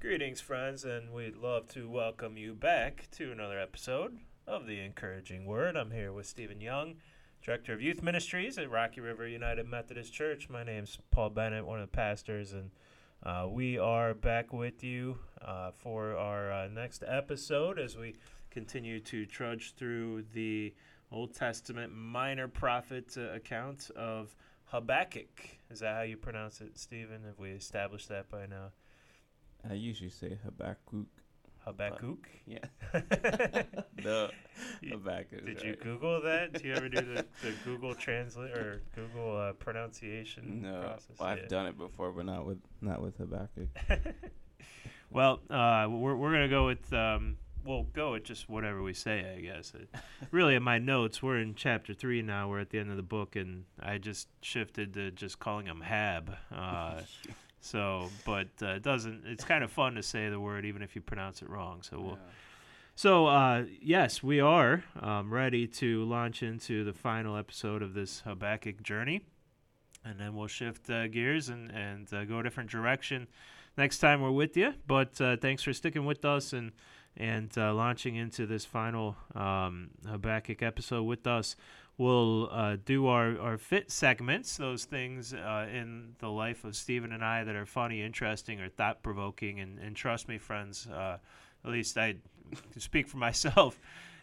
Greetings, friends, and we'd love to welcome you back to another episode of The Encouraging Word. I'm here with Stephen Young, Director of Youth Ministries at Rocky River United Methodist Church. My name's Paul Bennett, one of the pastors, and uh, we are back with you uh, for our uh, next episode as we continue to trudge through the Old Testament minor prophet uh, account of Habakkuk. Is that how you pronounce it, Stephen? Have we established that by now? I usually say Habakkuk. Habakkuk? Yeah. the Habakkuk. Did you right. Google that? Do you ever do the, the Google Translate or Google uh, pronunciation No, process? well, I've Yeah. done it before, but not with not with Habakkuk. well, uh, we're we're gonna go with um, we'll go with just whatever we say, I guess. Uh, really, in my notes, we're in chapter three now. We're at the end of the book, and I just shifted to just calling him Hab. Uh, so, but uh, it doesn't. It's kind of fun to say the word even if you pronounce it wrong. So we'll. So, uh, yes, we are um, ready to launch into the final episode of this Habakkuk journey. And then we'll shift uh, gears and, and uh, go a different direction next time we're with you. But uh, thanks for sticking with us and, and uh, launching into this final um, Habakkuk episode with us. We'll uh, do our, our fit segments, those things uh, in the life of Stephen and I that are funny, interesting, or thought provoking. And, and trust me, friends, uh, at least I to speak for myself,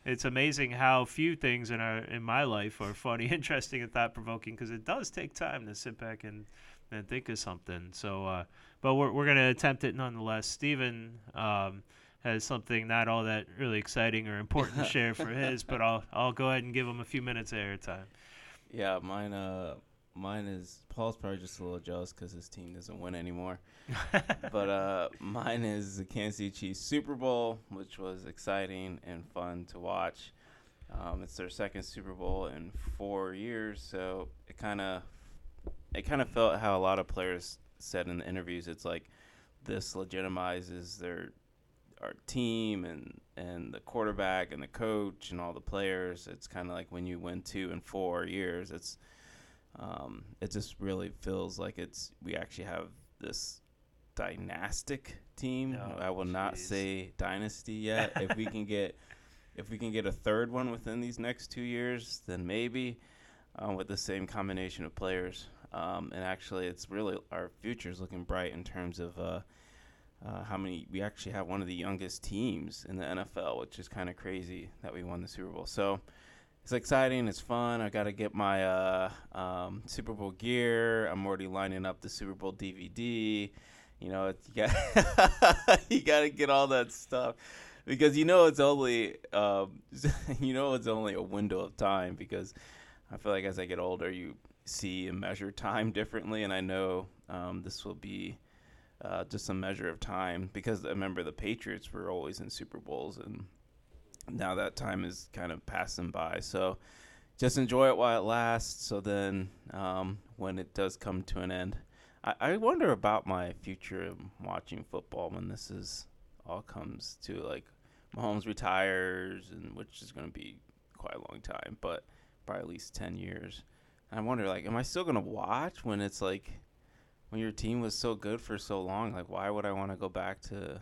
it's amazing how few things in our in my life are funny, interesting, and thought provoking because it does take time to sit back and, and think of something. So, uh, but we're we're gonna attempt it nonetheless. Stephen um, has something not all that really exciting or important to share for his, but I'll I'll go ahead and give him a few minutes of airtime. Yeah, mine. Uh, mine is Paul's probably just a little jealous because his team doesn't win anymore. but uh, mine is the Kansas City Chiefs Super Bowl, which was exciting and fun to watch. Um, it's their second Super Bowl in four years, so it kind of it kind of felt how a lot of players said in the interviews. It's like this legitimizes their our team and and the quarterback and the coach and all the players. It's kind of like when you win two and four years. It's um, it just really feels like it's we actually have this dynastic team. Oh, I will not say dynasty yet. if we can get if we can get a third one within these next two years, then maybe um, with the same combination of players. Um, and actually, it's really our future is looking bright in terms of uh, uh, how many we actually have one of the youngest teams in the NFL, which is kind of crazy that we won the Super Bowl. So it's exciting. It's fun. I got to get my uh, um, Super Bowl gear. I'm already lining up the Super Bowl DVD. You know, you got you got to get all that stuff because you know it's only um, you know it's only a window of time because I feel like as I get older, you see and measure time differently, and I know um, this will be uh, just a measure of time because I remember the Patriots were always in Super Bowls, and now that time is kind of passing by. So just enjoy it while it lasts. So then, um, when it does come to an end, I, I wonder about my future of watching football when this is all comes to like Mahomes retires, and which is going to be quite a long time, but probably at least ten years. And I wonder, like, am I still gonna watch when it's like when your team was so good for so long? Like, why would I want to go back to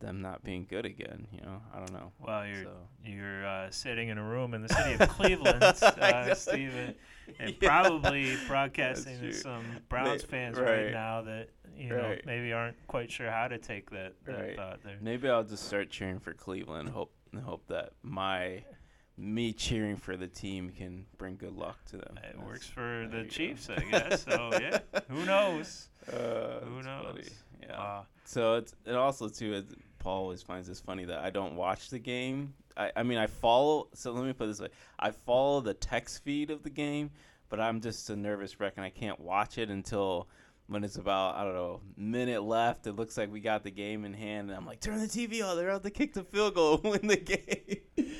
them not being good again? You know, I don't know. Well, you're So- you're uh, sitting in a room in the city of Cleveland, uh, Stephen, and Yeah. probably broadcasting to some Browns fans right. right. now that you know maybe aren't quite sure how to take that, that Right. thought there. Maybe I'll just start cheering for Cleveland. Hope hope that my me cheering for the team can bring good luck to them. It That's- works for the. Chiefs, I guess. So yeah, who knows? Uh, Who knows? funny. Yeah. Uh, So it's and also too, it, Paul always finds this funny that I don't watch the game. I, I mean I follow. So let me put it this way: I follow the text feed of the game, but I'm just a nervous wreck and I can't watch it until when it's about I don't know minute left. It looks like we got the game in hand, and I'm like, turn the TV on. They're out to kick the field goal, win the game.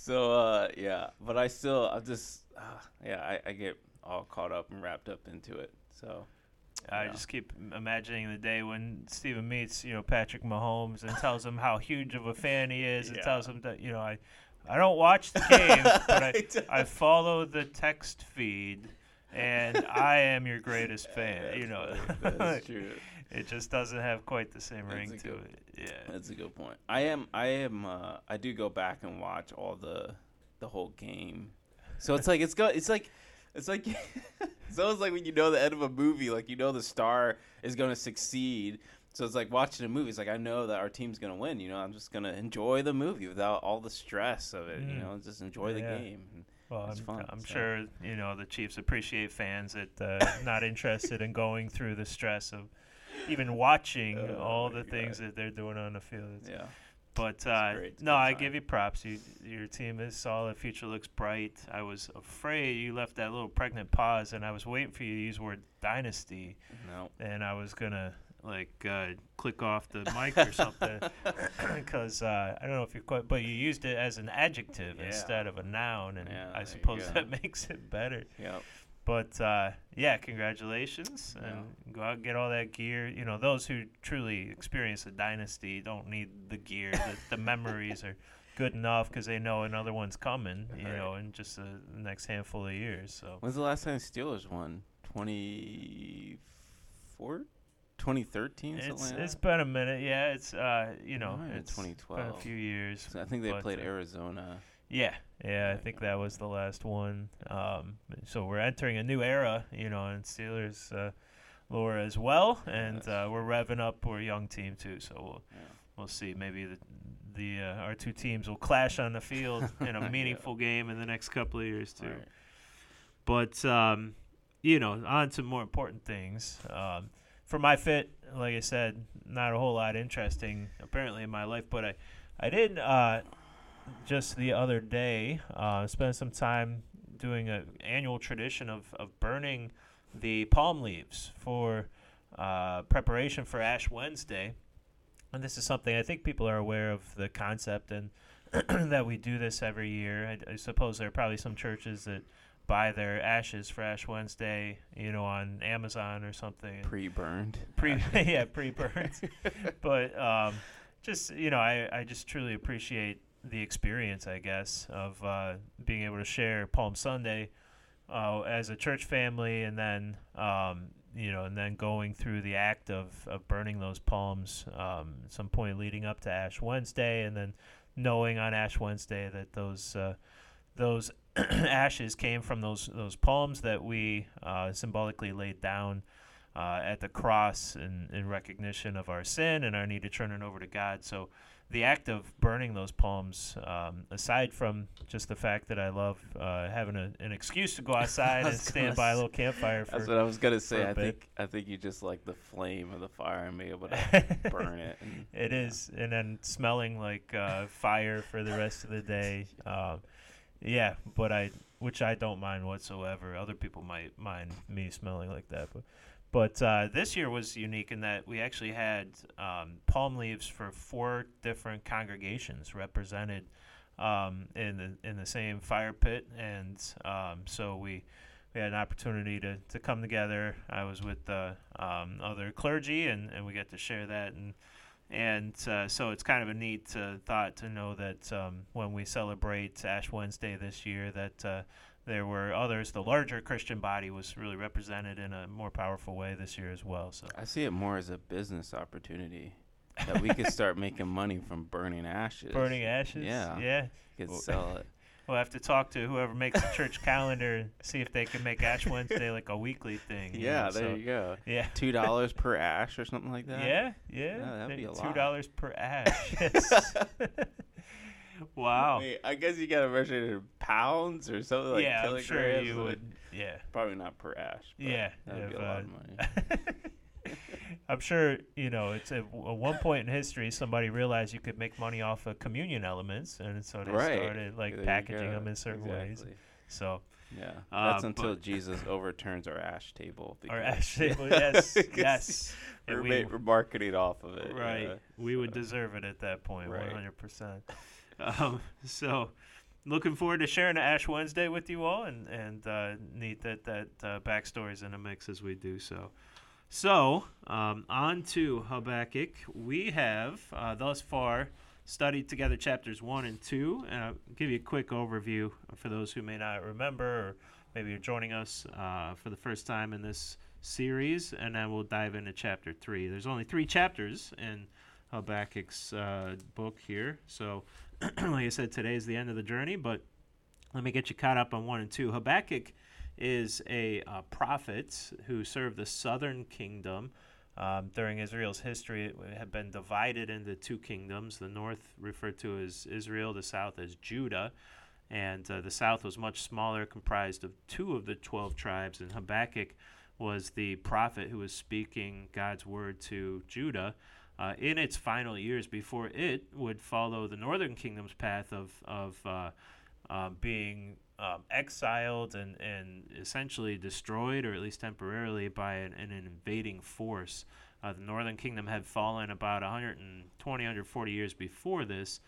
So uh, yeah, but I still I just uh, yeah I, I get all caught up and wrapped up into it. So I Yeah. just keep imagining the day when Stephen meets, you know, Patrick Mahomes and tells him how huge of a fan he is, and tells him that, you know, I, I don't watch the games, but I. I follow the text feed, and I am your greatest fan. You know, That's true. It just doesn't have quite the same ring to good- it. Yeah. That's a good point. I am. I am. Uh, I do go back and watch all the the whole game. So it's like it's go. It's like it's like it's almost like when you know the end of a movie, like you know the star is going to succeed. So it's like watching a movie. It's like I know that our team's going to win. You know, I'm just going to enjoy the movie without all the stress of it. You Mm. know, just enjoy the Yeah. game. Well, It's I'm, fun, I'm so. sure you know the Chiefs appreciate fans that uh, not interested in going through the stress of even watching Oh all the things that they're doing on the field. It's- Yeah. But uh, great. It's a no, I give you props. You, your team is solid. Future looks bright. I was afraid you left that little pregnant pause, and I was waiting for you to use the word dynasty, No. and I was gonna like uh, click off the mic or something because uh, I don't know if you're quite, but you used it as an adjective Yeah. instead of a noun, and Yeah, I suppose that makes it better. Yep. But uh, yeah, congratulations, Yeah. and go out and get all that gear. You know, those who truly experience a dynasty don't need the gear. the, the memories are good enough because they know another one's coming. You Right. know, in just the next handful of years. So When's the last time Steelers won? 24? 2013? it's it's been a minute. Yeah, it's uh, you know, Might have been it's been a few years. So I think they played uh, Arizona. Yeah, yeah, I think that was the last one. Um, so we're entering a new era, you know, and Steelers uh, lore as well, and uh, we're revving up. We're a young team too, so we'll Yeah. we'll see. Maybe the the uh, our two teams will clash on the field in a Yeah. meaningful game in the next couple of years too. Right. But um, you know, on to more important things. Um, for my fit, like I said, not a whole lot interesting apparently in my life, but I, I did uh, just the other day uh, spend some time doing an annual tradition of, of burning the palm leaves for uh, preparation for Ash Wednesday. And this is something I think people are aware of the concept and that we do this every year. I, I suppose there are probably some churches that buy their ashes for Ash Wednesday, you know, on Amazon or something. Pre-burned. Pre, yeah, pre-burned. but um, just you know, I, I just truly appreciate the experience, I guess, of uh, being able to share Palm Sunday uh, as a church family, and then um, you know, and then going through the act of, of burning those palms um, at some point leading up to Ash Wednesday, and then knowing on Ash Wednesday that those uh, those ashes came from those those palms that we uh, symbolically laid down uh, at the cross in, in recognition of our sin and our need to turn it over to God. So the act of burning those palms, um, aside from just the fact that I love uh, having a, an excuse to go outside and stand by a little campfire for That's what I was gonna say. a I bit. think I think you just like the flame of the fire and be able to burn it. And, It yeah. is, and then smelling like uh, fire for the rest of the day. Um, yeah, but I, which I don't mind whatsoever. Other people might mind me smelling like that, but, but uh, this year was unique in that we actually had um, palm leaves for four different congregations represented um, in the in the same fire pit, and um, so we we had an opportunity to, to come together. I was with um, other clergy, and, and we got to share that, and and uh, so it's kind of a neat uh, thought to know that um, when we celebrate Ash Wednesday this year, that uh, there were others. The larger Christian body was really represented in a more powerful way this year as well. So I see it more as a business opportunity that we could start making money from burning ashes. burning ashes, Yeah. yeah. Could Well- sell it. We'll have to talk to whoever makes the church calendar and see if they can make Ash Wednesday like a weekly thing. Yeah, know, there so- you go. Yeah. Two dollars per ash or something like that. Yeah, yeah. Yeah, that'd be a Two lot. dollars per ash. Wow. Wait, I guess you gotta measure it in pounds or something like yeah, I'm kilograms. sure you would. Yeah. Probably not per ash. but Yeah. that'd be a lot uh, of money. I'm sure you know. It's at, one point in history, somebody realized you could make money off of communion elements, and so they Right. started like There packaging them in certain ways. So Yeah, Uh, that's until but- Jesus overturns our ash table. our ash table, yes, yes, We're, we- we're marketing off of it. right. yeah. We would deserve it at that point, Right. 100. percent Um, so, looking forward to sharing Ash Wednesday with you all, and and uh, neat that that uh, in the mix as we do so. So, um, on to Habakkuk. We have uh, thus far studied together chapters one and two, and I'll give you a quick overview for those who may not remember, or maybe you're joining us uh, for the first time in this series, and then we'll dive into chapter three. There's only three chapters in Habakkuk's uh, book here, so like I said, today is the end of the journey. But let me get you caught up on one and two. Habakkuk is a uh, prophet who served the southern kingdom. Um, during Israel's history, it had been divided into two kingdoms. The north referred to as Israel, the south as Judah. And uh, the south was much smaller, comprised of two of the 12 tribes. And Habakkuk was the prophet who was speaking God's word to Judah uh, in its final years before it would follow the northern kingdom's path of, of uh, uh, being um, exiled and, and essentially destroyed, or at least temporarily, by an, an invading force. Uh, the northern kingdom had fallen about 120, 140 years before this,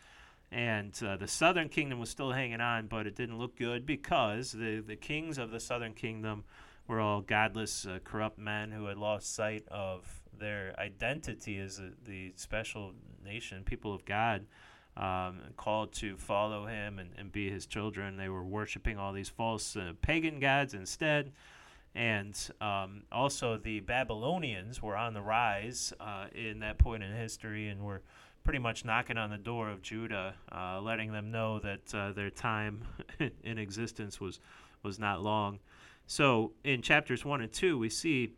and uh, the southern kingdom was still hanging on, but it didn't look good because the, the kings of the southern kingdom were all godless, uh, corrupt men who had lost sight of their identity as a, the special nation, people of God um, called to follow him and, and be his children. They were worshiping all these false uh, pagan gods instead. And um, also, the Babylonians were on the rise uh, in that point in history and were pretty much knocking on the door of Judah, uh, letting them know that uh, their time in existence was, was not long. So, in chapters 1 and 2, we see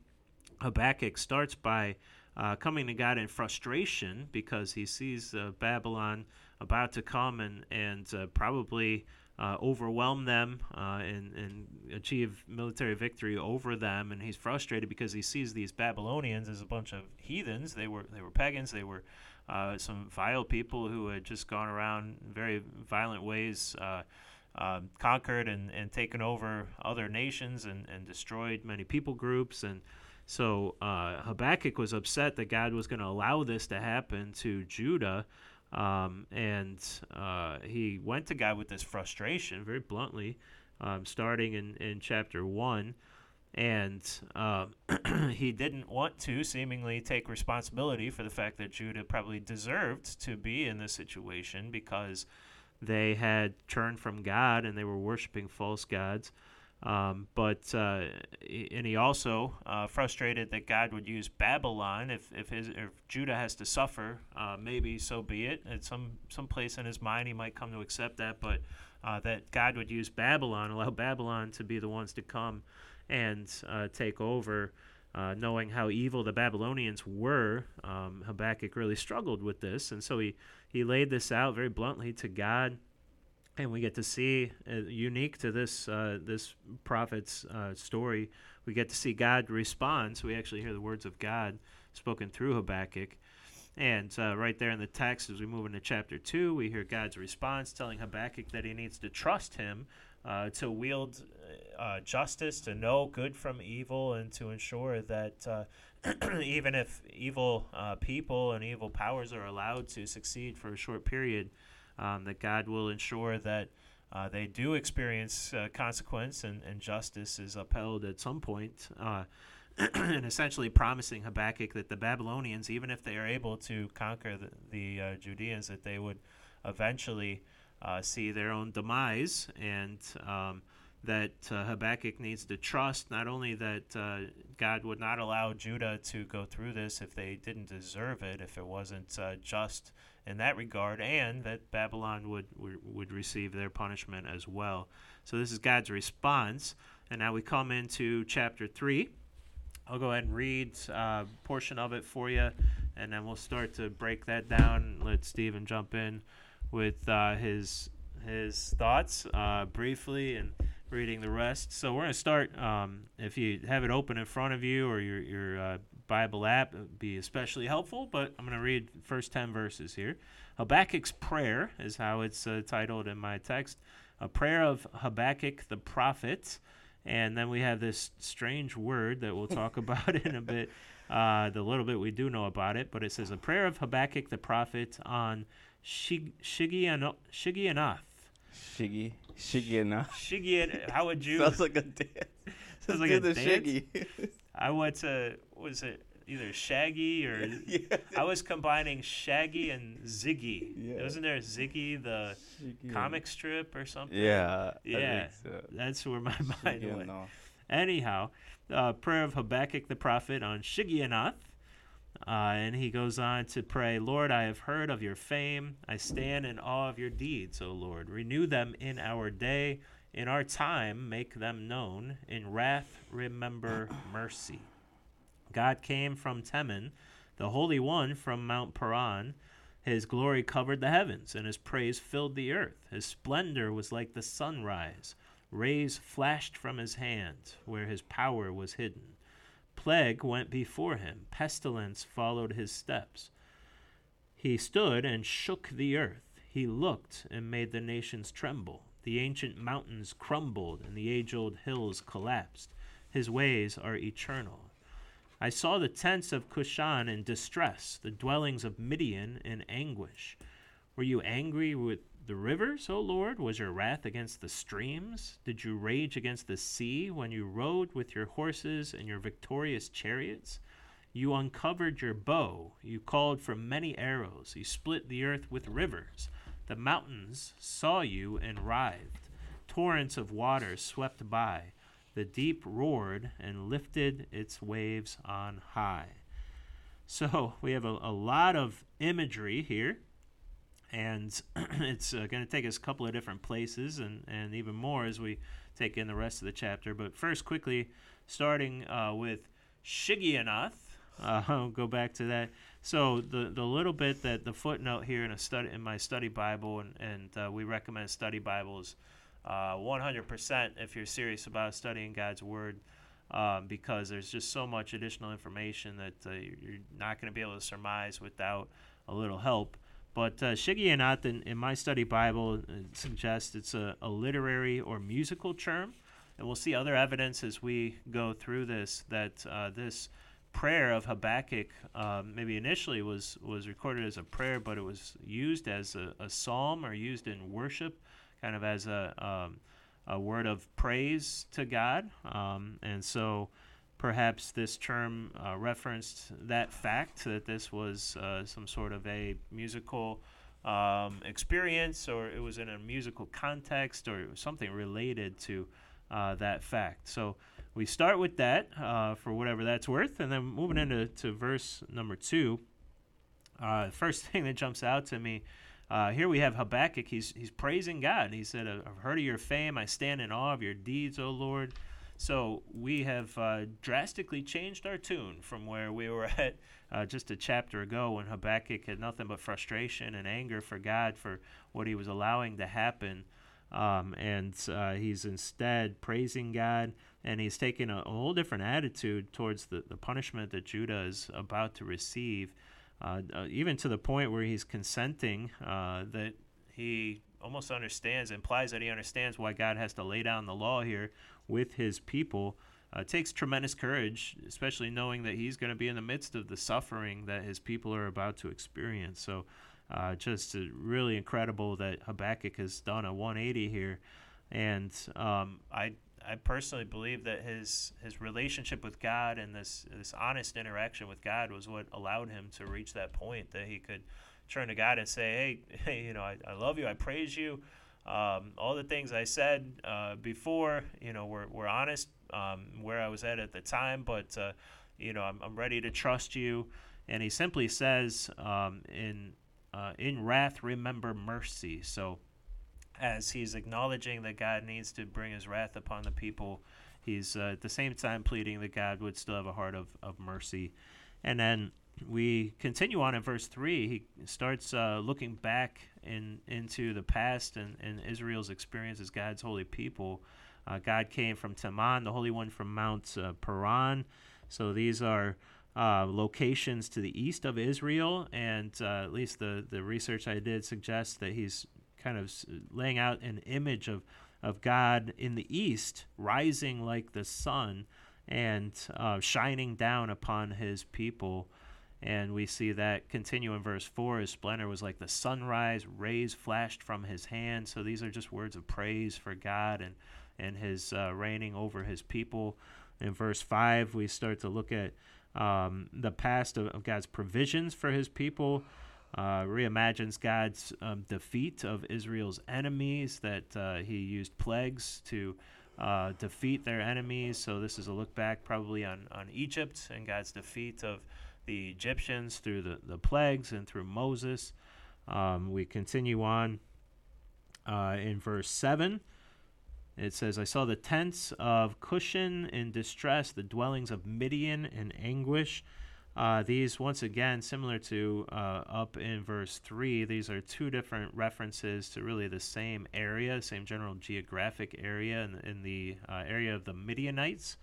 Habakkuk starts by uh, coming to God in frustration because he sees uh, Babylon about to come and and uh, probably uh, overwhelm them uh, and and achieve military victory over them, and he's frustrated because he sees these Babylonians as a bunch of heathens. They were they were pagans. They were uh, some vile people who had just gone around in very violent ways. Um, conquered and, and taken over other nations and, and destroyed many people groups and so uh, Habakkuk was upset that God was going to allow this to happen to Judah. Um, and uh, he went to God with this frustration, very bluntly, um, starting in, in chapter 1. And uh, he didn't want to seemingly take responsibility for the fact that Judah probably deserved to be in this situation because they had turned from God and they were worshiping false gods. Um, but uh, and he also uh, frustrated that God would use Babylon if if, his, if Judah has to suffer, uh, maybe so be it. At some some place in his mind, he might come to accept that, but uh, that God would use Babylon, allow Babylon to be the ones to come and uh, take over. Uh, knowing how evil the Babylonians were, um, Habakkuk really struggled with this, and so he he laid this out very bluntly to God and we get to see uh, unique to this uh, this prophet's uh, story we get to see god respond. So we actually hear the words of god spoken through habakkuk. And uh, right there in the text as we move into chapter 2 we hear god's response telling habakkuk that he needs to trust him uh, to wield uh, justice to know good from evil and to ensure that even if evil people and evil powers are allowed to succeed for a short period um, that God will ensure that uh, they do experience uh, consequence and, and justice is upheld at some point. Uh, and essentially promising Habakkuk that the Babylonians, even if they are able to conquer the, the uh, Judeans, that they would eventually uh, see their own demise, and um, that uh, Habakkuk needs to trust not only that God would not allow Judah to go through this if they didn't deserve it, if it wasn't just in that regard, and that Babylon would, would, receive their punishment as well. So this is God's response. And now we come into chapter 3. I'll go ahead and read a uh, portion of it for you, and then we'll start to break that down. Let Stephen jump in with uh, his his thoughts uh, briefly and reading the rest. So we're going to start. Um, if you have it open in front of you or your your uh, Bible app. Would be especially helpful, but I'm going to read first 10 verses here. Habakkuk's Prayer is how it's uh, titled in my text. A prayer of Habakkuk the prophet. And then we have this strange word that we'll talk about in a bit, uh, the little bit we do know about it. But it says, A prayer of Habakkuk the prophet on Shig- Shigionoth. Shiggy. Shiggy Shiggy. How would you? Sounds like a dance. Sounds like a dance. Shiggy. I went to was it either Shaggy or yeah. I was combining Shaggy and Ziggy. Yeah. Wasn't there Ziggy the Shiggy. comic strip or something? Yeah. Yeah. So. That's where my mind Shiggy went. Anyhow, uh, prayer of Habakkuk the prophet on Shigionoth. Uh, and he goes on to pray, Lord, I have heard of your fame. I stand in awe of your deeds, O Lord. Renew them in our day. In our time, make them known. In wrath, remember mercy. God came from Teman, the Holy One from Mount Paran. His glory covered the heavens, and his praise filled the earth. His splendor was like the sunrise. Rays flashed from his hand, where his power was hidden. Plague went before him, pestilence followed his steps. He stood and shook the earth. He looked and made the nations tremble. The ancient mountains crumbled, and the age old hills collapsed. His ways are eternal. I saw the tents of Cushan in distress, the dwellings of Midian in anguish. Were you angry with the rivers, O Lord? Was your wrath against the streams? Did you rage against the sea when you rode with your horses and your victorious chariots? You uncovered your bow, you called for many arrows, you split the earth with rivers. The mountains saw you and writhed. Torrents of water swept by. The deep roared and lifted its waves on high. So we have a, a lot of imagery here and it's uh, going to take us a couple of different places and, and even more as we take in the rest of the chapter. But first, quickly, starting uh, with Shigionoth. Uh, I'll go back to that. So the the little bit that the footnote here in a study in my study Bible, and and uh, we recommend study Bibles, 100% uh, if you're serious about studying God's Word. Um, because there's just so much additional information that uh, you're not going to be able to surmise without a little help. But uh, Shigionoth in, in my study Bible uh, suggests it's a, a literary or musical term. And we'll see other evidence as we go through this that uh, this prayer of Habakkuk um, maybe initially was, was recorded as a prayer, but it was used as a, a psalm or used in worship, kind of as a, um, a word of praise to God. Um, and so Perhaps this term uh, referenced that fact that this was uh, some sort of a musical um, experience, or it was in a musical context, or something related to uh, that fact. So we start with that uh, for whatever that's worth, and then moving into to verse number two. Uh, first thing that jumps out to me uh, here we have Habakkuk. He's, he's praising God. He said, I've heard of your fame. I stand in awe of your deeds, O Lord. So we have uh, drastically changed our tune from where we were at uh, just a chapter ago when Habakkuk had nothing but frustration and anger for God for what he was allowing to happen. Um, and uh, he's instead praising God, and he's taking a, a, whole different attitude towards the, the punishment that Judah is about to receive, uh, uh, even to the point where he's consenting uh, that he almost understands, implies that he understands why God has to lay down the law here with his people. Uh, takes tremendous courage, especially knowing that he's going to be in the midst of the suffering that his people are about to experience. So, uh, just uh, really incredible that Habakkuk has done a 180 here, and um, I I personally believe that his his relationship with God and this this honest interaction with God was what allowed him to reach that point that he could turn to God and say, hey, hey you know, I, I love you, I praise you. Um, all the things I said uh, before, you know, were, were honest um, where I was at at the time, but, uh, you know, I'm, I'm ready to trust you. And he simply says, um, in, uh, in wrath, remember mercy. So, as he's acknowledging that God needs to bring his wrath upon the people, he's uh, at the same time pleading that God would still have a heart of, of mercy. And then we continue on in verse 3. He starts uh, looking back in, into the past and, and Israel's experience as God's holy people. Uh, God came from Teman, the Holy One from Mount uh, Paran. So these are uh, locations to the east of Israel, and uh, at least the, the research I did suggests that he's kind of laying out an image of, of God in the east, rising like the sun and uh, shining down upon his people. And we see that continue in verse 4. His splendor was like the sunrise, rays flashed from his hand. So these are just words of praise for God and, and his uh, reigning over his people. In verse 5, we start to look at um, the past of, of, God's provisions for his people. Uh, reimagines God's um, defeat of Israel's enemies, that uh, he used plagues to uh, defeat their enemies. So this is a look back probably on, on Egypt and God's defeat of the Egyptians through the, the plagues and through Moses. Um, we continue on uh, in verse 7. It says, I saw the tents of Cushan in distress, the dwellings of Midian in anguish. Uh, these, once again, similar to uh, up in verse 3, these are two different references to really the same area, same general geographic area in, in the uh, area of the Midianites.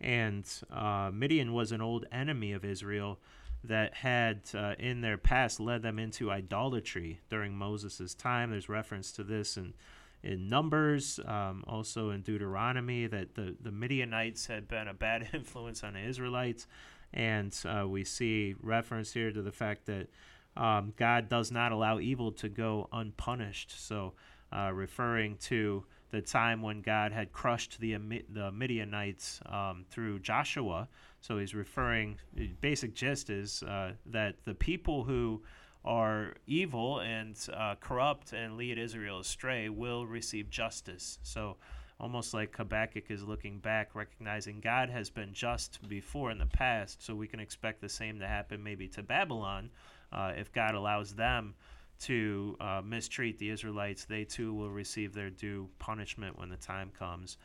And uh, Midian was an old enemy of Israel that had, uh, in their past, led them into idolatry during Moses' time. There's reference to this in, in Numbers, um, also in Deuteronomy, that the, the Midianites had been a bad influence on the Israelites. And uh, we see reference here to the fact that um, God does not allow evil to go unpunished. So, uh, referring to the time when God had crushed the, the Midianites um, through Joshua. So, he's referring, basic gist is uh, that the people who are evil and uh, corrupt and lead Israel astray will receive justice. So, almost like Habakkuk is looking back, recognizing God has been just before in the past, so we can expect the same to happen maybe to Babylon. Uh, if God allows them to uh, mistreat the Israelites, they too will receive their due punishment when the time comes.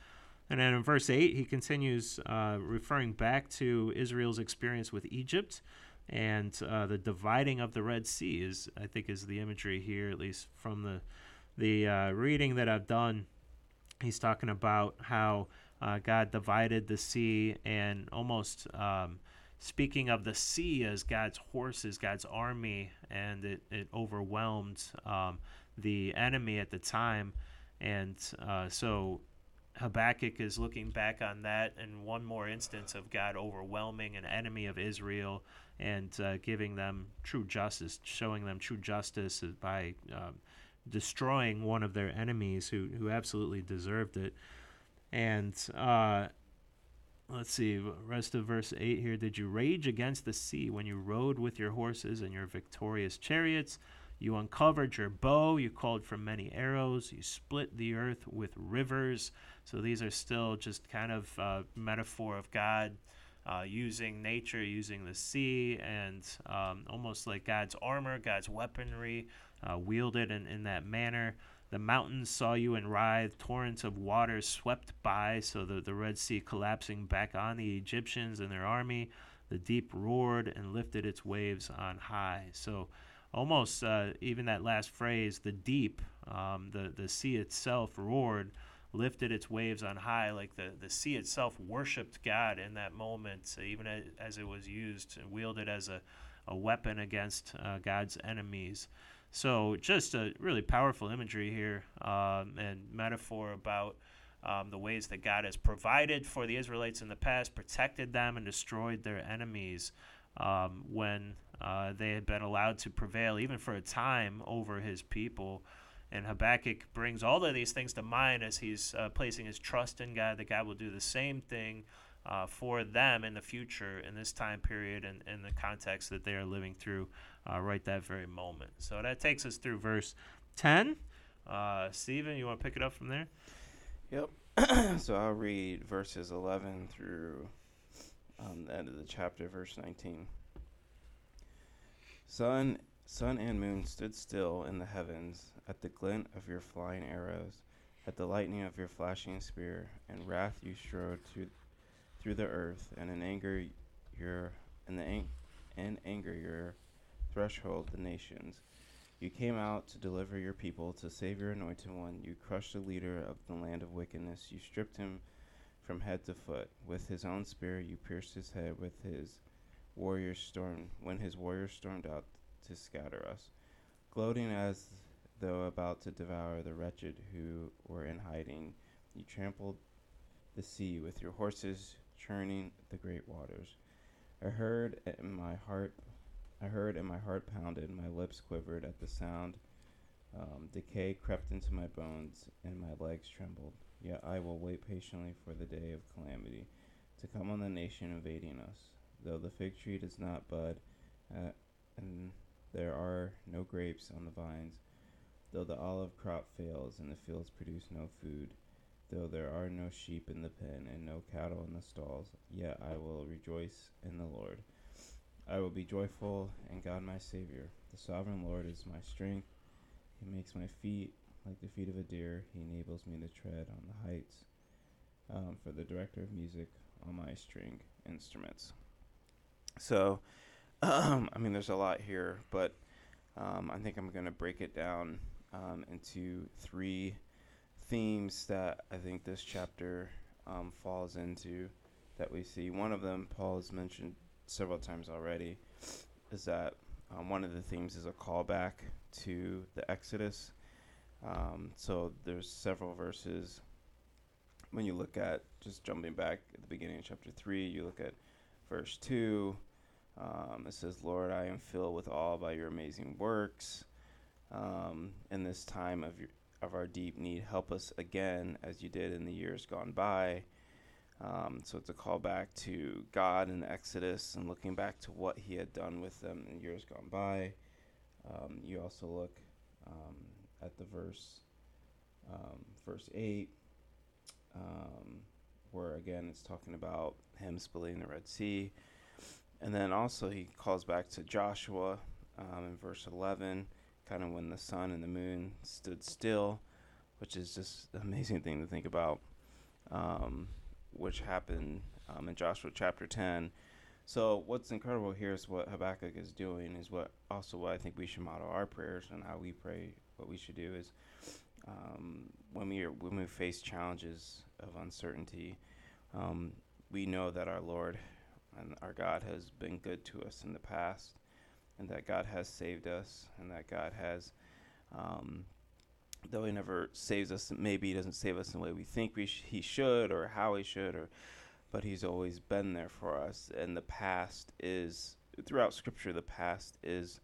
And then in verse 8, he continues uh, referring back to Israel's experience with Egypt and uh, the dividing of the Red Sea is, I think, is the imagery here, at least from the the uh, reading that I've done he's talking about how uh, God divided the sea and almost um, speaking of the sea as God's horses, God's army, and it, it overwhelmed um, the enemy at the time. And uh, so Habakkuk is looking back on that and one more instance of God overwhelming an enemy of Israel and uh, giving them true justice, showing them true justice by um, destroying one of their enemies who, who absolutely deserved it. And uh, let's see, rest of verse 8 here. Did you rage against the sea when you rode with your horses and your victorious chariots? You uncovered your bow, you called for many arrows, you split the earth with rivers. So these are still just kind of uh, metaphor of God. Uh, using nature, using the sea, and um, almost like God's armor, God's weaponry, uh, wielded in, in that manner. The mountains saw you and writhed, torrents of water swept by, so the, the Red Sea collapsing back on the Egyptians and their army. The deep roared and lifted its waves on high. So, almost uh, even that last phrase, the deep, um, the, the sea itself roared, lifted its waves on high, like the, the sea itself worshiped God in that moment, even as, as it was used and wielded as a, a weapon against uh, God's enemies. So just a really powerful imagery here um, and metaphor about um, the ways that God has provided for the Israelites in the past, protected them, and destroyed their enemies um, when uh, they had been allowed to prevail, even for a time, over his people. And Habakkuk brings all of these things to mind as he's uh, placing his trust in God, that God will do the same thing uh, for them in the future in this time period and in the context that they are living through uh, right that very moment. So that takes us through verse 10. Uh, Stephen, you want to pick it up from there? Yep. so I'll read verses 11 through um, the end of the chapter, verse 19. Sun, sun and moon stood still in the heavens at the glint of your flying arrows, at the lightning of your flashing spear. and wrath you strode through, through the earth, and in anger your in the ang- in anger your threshold the nations. You came out to deliver your people, to save your anointed one. You crushed the leader of the land of wickedness. You stripped him from head to foot. With his own spear, you pierced his head. With his warriors stormed, when his warriors stormed out to scatter us, gloating as though about to devour the wretched who were in hiding. You trampled the sea with your horses, churning the great waters. I heard in my heart I heard and my heart pounded, my lips quivered at the sound. Um, decay crept into my bones, and my legs trembled. Yet I will wait patiently for the day of calamity to come on the nation invading us. Though the fig tree does not bud, uh, and there are no grapes on the vines, though the olive crop fails and the fields produce no food, Though there are no sheep in the pen and no cattle in the stalls, yet I will rejoice in the Lord. I will be joyful in God my Savior. The sovereign Lord is my strength. He makes my feet like the feet of a deer. He enables me to tread on the heights. Um, for the director of music on my string instruments. So, um, I mean, there's a lot here, but um, I think I'm going to break it down um, into three themes that I think this chapter um, falls into that we see. One of them, Paul has mentioned several times already, is that um, one of the themes is a callback to the Exodus. Um, so there's several verses. When you look at just jumping back at the beginning of chapter three, you look at verse two. Um, it says, "Lord, I am filled with awe by your amazing works." Um, in this time of your, of our deep need, help us again as you did in the years gone by. Um, so it's a callback to God in the Exodus and looking back to what He had done with them in years gone by. Um, you also look um, at the verse, um, verse eight, um, where again it's talking about Him splitting the Red Sea, and then also He calls back to Joshua um, in verse eleven, kind of when the sun and the moon stood still, which is just an amazing thing to think about. Which happened um, in Joshua chapter 10. So what's incredible here is what Habakkuk is doing is what also what I think we should model our prayers and how we pray. What we should do is um, when we are, when we face challenges of uncertainty, um, we know that our Lord and our God has been good to us in the past, and that God has saved us, and that God has um, though he never saves us maybe he doesn't save us in the way we think we sh- he should or how he should or but he's always been there for us. And the past is throughout scripture the past is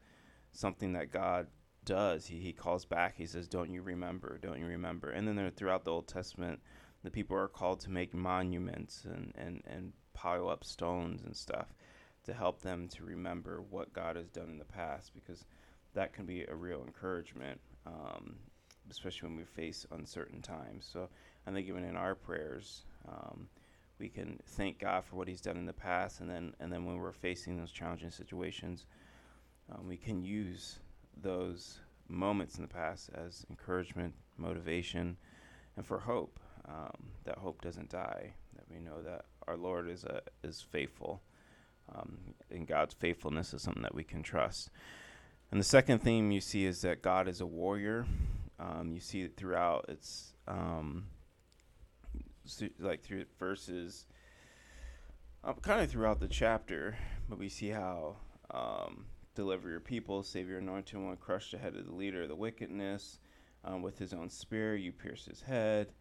something that god does. He, he calls back. He says don't you remember? Don't you remember? And then there, throughout the old testament the people are called to make monuments and, and, and pile up stones and stuff to help them to remember what god has done in the past because that can be a real encouragement um, especially when we face uncertain times. So I think even in our prayers, um, we can thank God for what He's done in the past, and then and then when we're facing those challenging situations, um, we can use those moments in the past as encouragement, motivation, and for hope. Um, that hope doesn't die. That we know that our Lord is a, is faithful, um, and God's faithfulness is something that we can trust. And the second theme you see is that God is a warrior. Um, you see it throughout. It's um, like through verses, um, kind of throughout the chapter, but we see how um, deliver your people, save your anointed one, crush the head of the leader of the wickedness. Um, with his own spear, you pierce his head.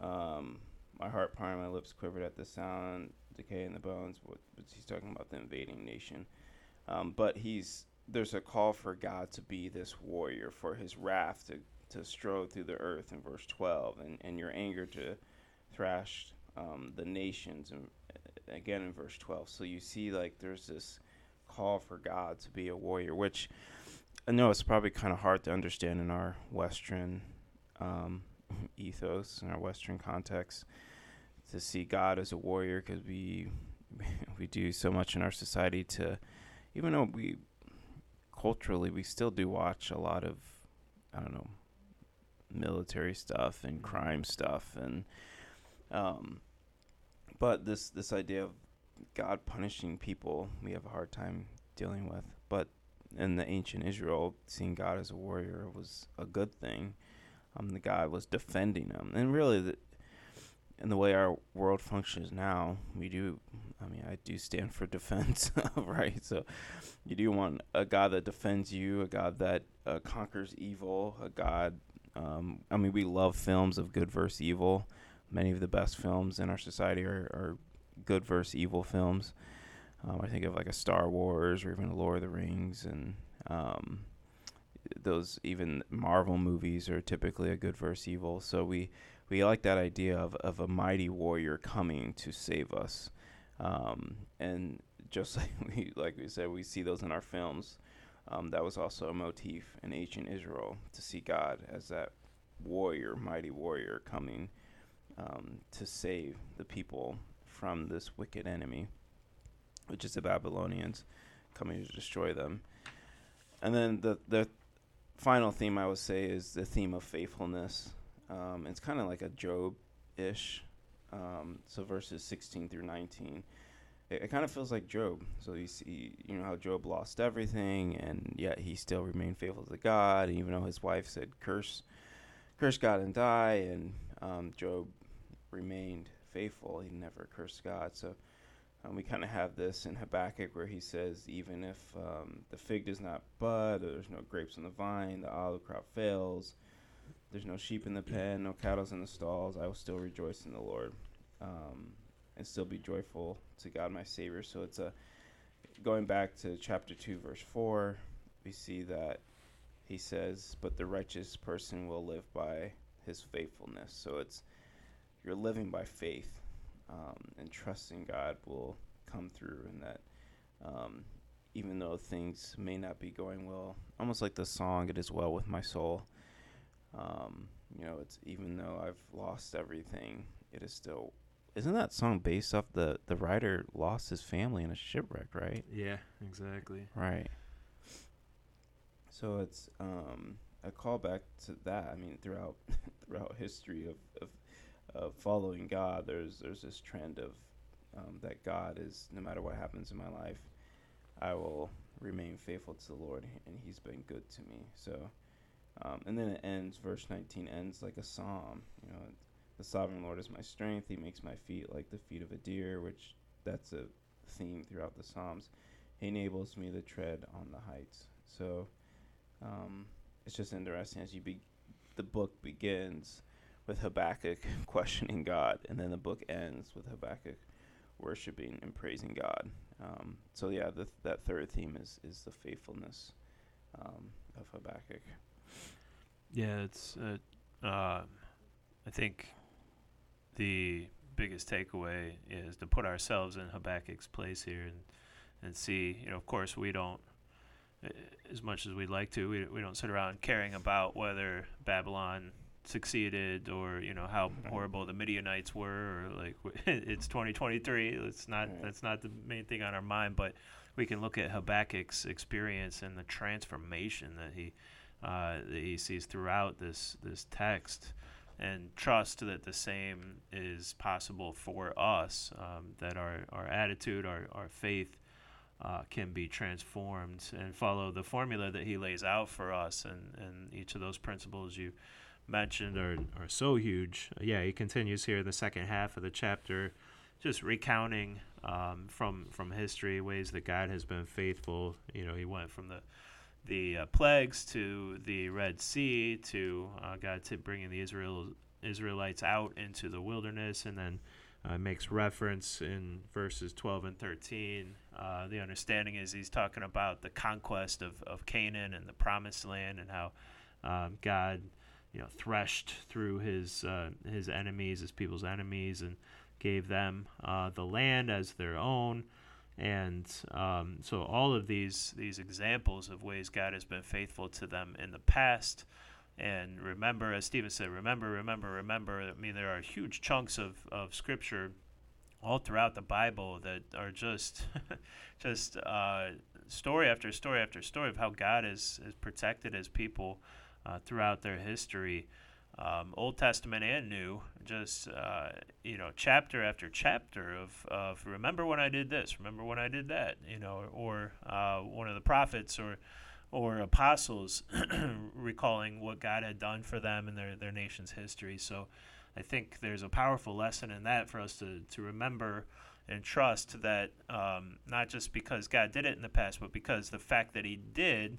My heart pounded, my lips quivered at the sound, decay in the bones. But he's talking about the invading nation. But he's there's a call for God to be this warrior, for His wrath to to strode through the earth in verse 12, and, and your anger to thrash um, the nations, and again in verse 12. So you see, like, there's this call for God to be a warrior, which I know it's probably kind of hard to understand in our Western um, ethos, in our Western context, to see God as a warrior because we we do so much in our society to, even though we culturally we still do watch a lot of I don't know military stuff and crime stuff and um, but this this idea of God punishing people we have a hard time dealing with. But in the ancient Israel seeing God as a warrior was a good thing. Um, the God was defending them. And really the, in the way our world functions now we do I mean I do stand for defense right? So you do want a God that defends you a God that uh, conquers evil a God um, I mean, we love films of good versus evil. Many of the best films in our society are, are good versus evil films. Um, I think of like a Star Wars or even Lord of the Rings, and um, those even Marvel movies are typically a good versus evil. So we we like that idea of, of a mighty warrior coming to save us, um, and just like we like we said, we see those in our films. Um, that was also a motif in ancient Israel to see God as that warrior, mighty warrior coming um, to save the people from this wicked enemy, which is the Babylonians coming to destroy them. And then the the final theme I would say is the theme of faithfulness. Um, it's kind of like a Job ish. Um, so verses 16 through 19 it, it kind of feels like Job. So you see, you know how Job lost everything, and yet he still remained faithful to God. And even though his wife said, "Curse, curse God and die," and um, Job remained faithful. He never cursed God. So um, we kind of have this in Habakkuk where he says, even if um, the fig does not bud, or there's no grapes on the vine, the olive crop fails, there's no sheep in the pen, no cattle in the stalls, I will still rejoice in the Lord. Um, and still be joyful to God my Savior. So it's a going back to chapter two, verse four. We see that he says, "But the righteous person will live by his faithfulness." So it's you're living by faith, um, and trusting God will come through, and that um, even though things may not be going well, almost like the song "It Is Well with My Soul." Um, you know, it's even though I've lost everything, it is still isn't that song based off the the writer lost his family in a shipwreck, right? Yeah, exactly. Right. So it's um, a callback to that. I mean, throughout throughout history of, of of following God, there's there's this trend of um, that God is no matter what happens in my life, I will remain faithful to the Lord, and He's been good to me. So, um, and then it ends. Verse 19 ends like a psalm. You know, the sovereign Lord is my strength. He makes my feet like the feet of a deer, which that's a theme throughout the Psalms. He enables me to tread on the heights. So um, it's just interesting as you be, the book begins with Habakkuk questioning God, and then the book ends with Habakkuk worshiping and praising God. Um, so yeah, that third theme is is the faithfulness um, of Habakkuk. Yeah, it's uh, uh, I think the biggest takeaway is to put ourselves in Habakkuk's place here and and see. You know, of course, we don't as much as we'd like to. We we don't sit around caring about whether Babylon succeeded or you know how horrible the Midianites were or like it's 2023 it's not that's not the main thing on our mind but we can look at Habakkuk's experience and the transformation that he uh, that he sees throughout this this text and trust that the same is possible for us, um, that our, our attitude, our, our faith uh, can be transformed and follow the formula that he lays out for us. And, and each of those principles you mentioned are, are so huge. Yeah, he continues here in the second half of the chapter, just recounting um, from, from history ways that God has been faithful. You know, he went from the the uh, plagues to the Red Sea to uh, God to bringing the Israel Israelites out into the wilderness, and then uh, makes reference in verses 12 and 13. Uh, the understanding is he's talking about the conquest of, of Canaan and the Promised Land, and how um, God, you know, threshed through his uh, his enemies, his people's enemies, and gave them uh, the land as their own and um, so all of these these examples of ways God has been faithful to them in the past. And remember, as Stephen said, remember, remember, remember. I mean, there are huge chunks of, of scripture all throughout the Bible that are just just uh, story after story after story of how God has, has protected his people uh, throughout their history um, Old Testament and New, just uh, you know, chapter after chapter of, of remember when I did this, remember when I did that, you know, or, uh, one of the prophets or or apostles recalling what God had done for them in their, their nation's history. So I think there's a powerful lesson in that for us to, to remember and trust that um, not just because God did it in the past, but because the fact that He did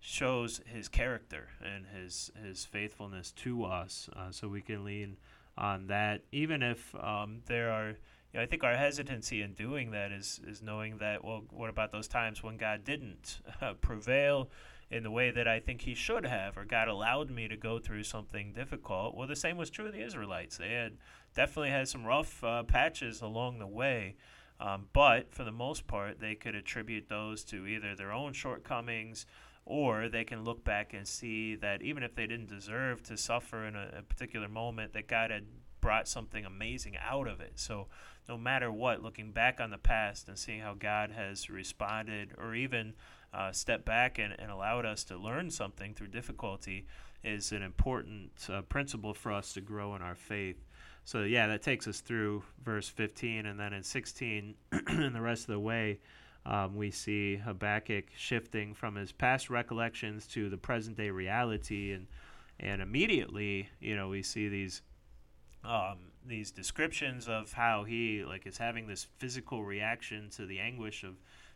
shows his character and his his faithfulness to us, uh, so we can lean on that. Even if um, there are, you know, I think our hesitancy in doing that is is knowing that. Well, what about those times when God didn't uh, prevail in the way that I think He should have, or God allowed me to go through something difficult? Well, the same was true of the Israelites. They had definitely had some rough uh, patches along the way. Um, but for the most part, they could attribute those to either their own shortcomings or they can look back and see that even if they didn't deserve to suffer in a, a particular moment, that God had brought something amazing out of it. So, no matter what, looking back on the past and seeing how God has responded or even uh, stepped back and, and allowed us to learn something through difficulty is an important uh, principle for us to grow in our faith. So, yeah, that takes us through verse 15. And then in 16 and the rest of the way, um, we see Habakkuk shifting from his past recollections to the present day reality. And, and immediately, you know, we see these. Um, these descriptions of how he like is having this physical reaction to the anguish of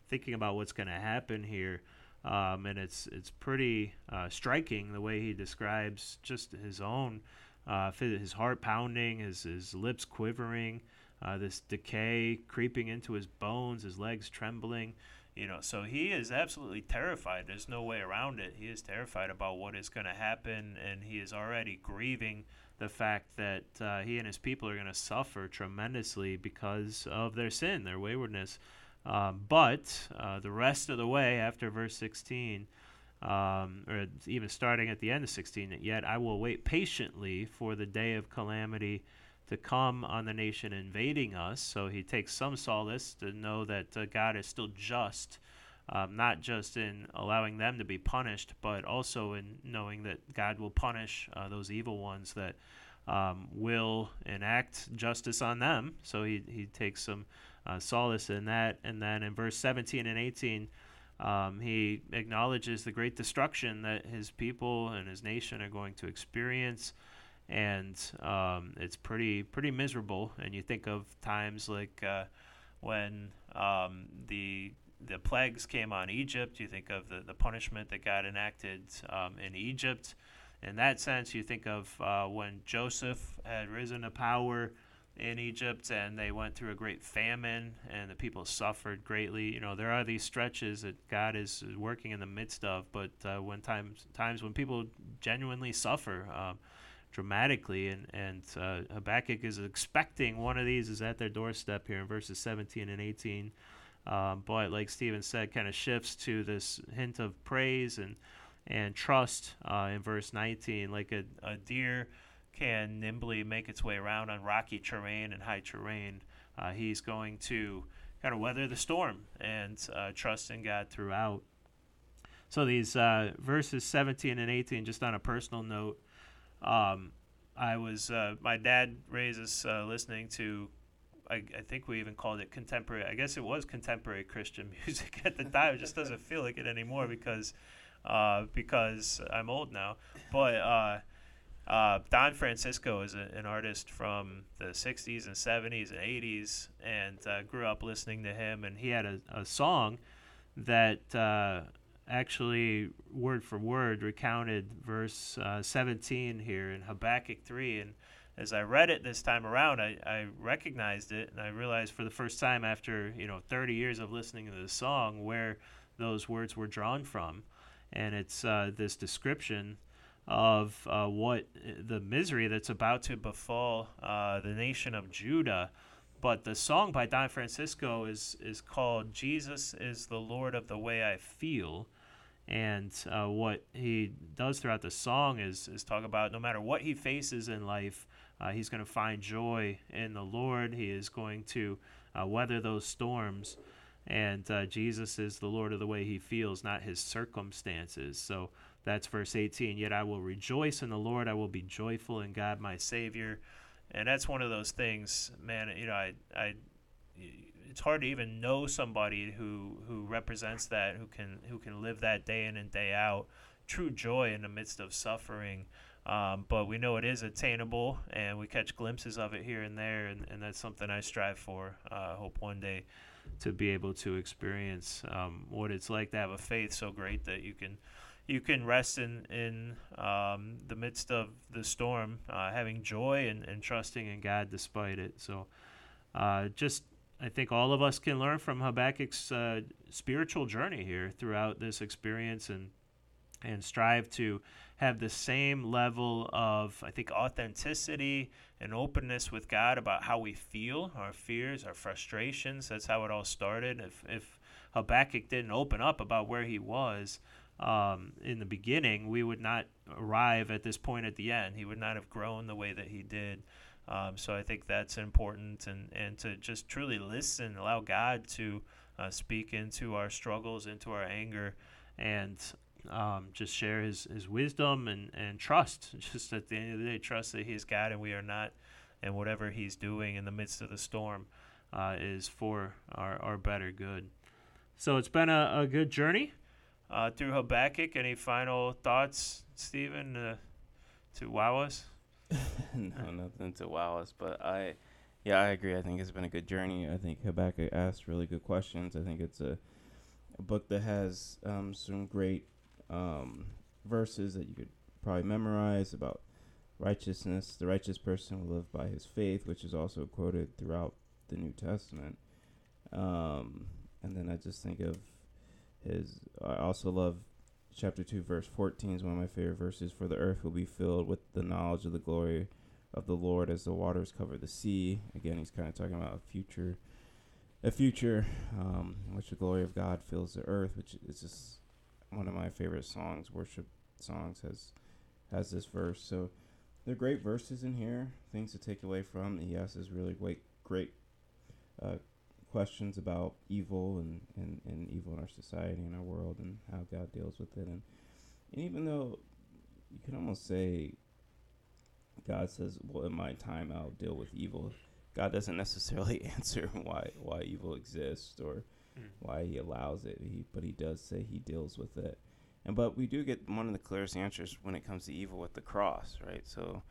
thinking about what's going to happen here um, and it's it's pretty uh, striking the way he describes just his own uh, his heart pounding, his his lips quivering, uh, this decay creeping into his bones, his legs trembling. You know, so he is absolutely terrified. There's no way around it. He is terrified about what is going to happen, and he is already grieving the fact that uh, he and his people are going to suffer tremendously because of their sin, their waywardness. Um, but uh, the rest of the way after verse 16, um, or even starting at the end of 16, yet I will wait patiently for the day of calamity to come on the nation invading us. So he takes some solace to know that uh, God is still just, um, not just in allowing them to be punished, but also in knowing that God will punish uh, those evil ones that um, will enact justice on them. So he, he takes some uh, solace in that. And then in verse 17 and 18, um, he acknowledges the great destruction that his people and his nation are going to experience. And um, it's pretty pretty miserable. And you think of times like uh, when um, the the plagues came on Egypt. You think of the, the punishment that God enacted um, in Egypt. In that sense, you think of uh, when Joseph had risen to power in Egypt and they went through a great famine and the people suffered greatly. You know, there are these stretches that God is working in the midst of, but uh, when times times when people genuinely suffer um, dramatically, and and uh, Habakkuk is expecting one of these is at their doorstep here in verses 17 and 18. Um, but like Stephen said, kind of shifts to this hint of praise and and trust uh, in verse 19, like a, a deer can nimbly make its way around on rocky terrain and high terrain, uh, he's going to kind of weather the storm and uh, trust in God throughout. So these uh, verses 17 and 18, just on a personal note, um, I was uh, my dad raised us uh, listening to. I, I, think we even called it contemporary. I guess it was contemporary Christian music at the time. It just doesn't feel like it anymore because uh, because I'm old now. But uh, Don Francisco is a, an artist from the 60s and 70s and 80s, and uh, grew up listening to him. And he had a, a song that uh, actually, word for word, recounted verse uh, 17 here in Habakkuk 3. And as I read it this time around, I, I recognized it, and I realized for the first time after you know 30 years of listening to the song where those words were drawn from. And it's uh, this description of uh, what the misery that's about to befall uh, the nation of Judah. But the song by Don Francisco is is called "Jesus is the Lord of the Way I Feel," and uh, what he does throughout the song is is talk about no matter what he faces in life, uh, he's going to find joy in the Lord. He is going to uh, weather those storms, and uh, Jesus is the Lord of the way he feels, not his circumstances. So that's verse 18. Yet I will rejoice in the Lord. I will be joyful in God my Savior. And that's one of those things, man. You know, I, I, it's hard to even know somebody who who represents that, who can who can live that day in and day out, true joy in the midst of suffering. Um, but we know it is attainable, and we catch glimpses of it here and there, and, and that's something I strive for. Uh, I hope one day to be able to experience um, what it's like to have a faith so great that you can you can rest in in um, the midst of the storm, uh, having joy and, and trusting in God despite it. So, uh, just I think all of us can learn from Habakkuk's uh, spiritual journey here throughout this experience and and strive to have the same level of I think authenticity and openness with God about how we feel, our fears, our frustrations. That's how it all started. If if Habakkuk didn't open up about where he was, um, in the beginning, we would not arrive at this point at the end. He would not have grown the way that he did. Um, so I think that's important, and, and to just truly listen, allow God to uh, speak into our struggles, into our anger, and um, just share his, his wisdom and, and trust. Just at the end of the day, trust that He's God and we are not, and whatever He's doing in the midst of the storm uh, is for our, our better good. So it's been a, a good journey uh, through Habakkuk. Any final thoughts, Stephen, uh, to wow us? no, nothing to wow us, but I, yeah, I agree. I think it's been a good journey. I think Habakkuk asked really good questions. I think it's a, a book that has um, some great um, verses that you could probably memorize about righteousness. The righteous person will live by his faith, which is also quoted throughout the New Testament. Um, and then I just think of his. I also love chapter 2 verse 14 is one of my favorite verses. For the earth will be filled with the knowledge of the glory of the lord as the waters cover the sea. Again he's kind of talking about a future a future um, which the glory of god fills the earth which is just one of my favorite songs worship songs has has this verse. So they're great verses in here things to take away from. Yes is really great great uh, questions about evil and, and, and evil in our society and our world and how God deals with it. And, and even though you can almost say God says, well, in my time, I'll deal with evil. God doesn't necessarily answer why why evil exists or mm. why He allows it. He, but He does say He deals with it. And but we do get one of the clearest answers when it comes to evil with the cross, right? So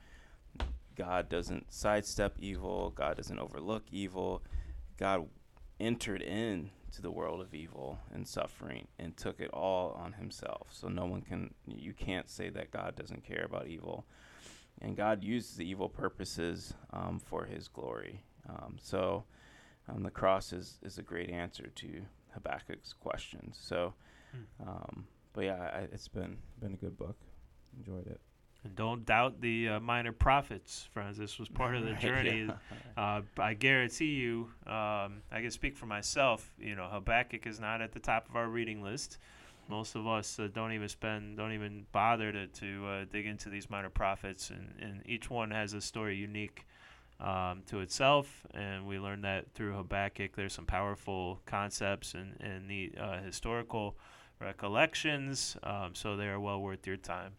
God doesn't sidestep evil. God doesn't overlook evil. God entered in to the world of evil and suffering and took it all on himself. So no one can you can't say that God doesn't care about evil. And God uses the evil purposes um, for his glory. Um, so um, the cross is, is a great answer to Habakkuk's questions. So, hmm. um, but yeah, I, it's been been a good book. Enjoyed it. And don't doubt the uh, minor prophets, friends. This was part of the journey. yeah. uh, I guarantee you, um, I can speak for myself. You know, Habakkuk is not at the top of our reading list. Most of us uh, don't even spend, don't even bother to, to uh, dig into these minor prophets, and, and each one has a story unique um, to itself. And we learned that through Habakkuk. There's some powerful concepts and and the uh, historical recollections. Um, so they are well worth your time.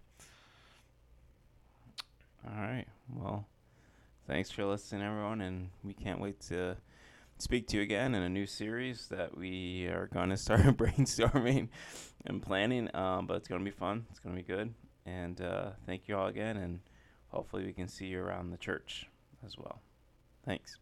All right. Well, thanks for listening, everyone, and we can't wait to speak to you again in a new series that we are going to start brainstorming and planning. Um, but it's going to be fun. It's going to be good. And uh, thank you all again, and hopefully we can see you around the church as well. Thanks.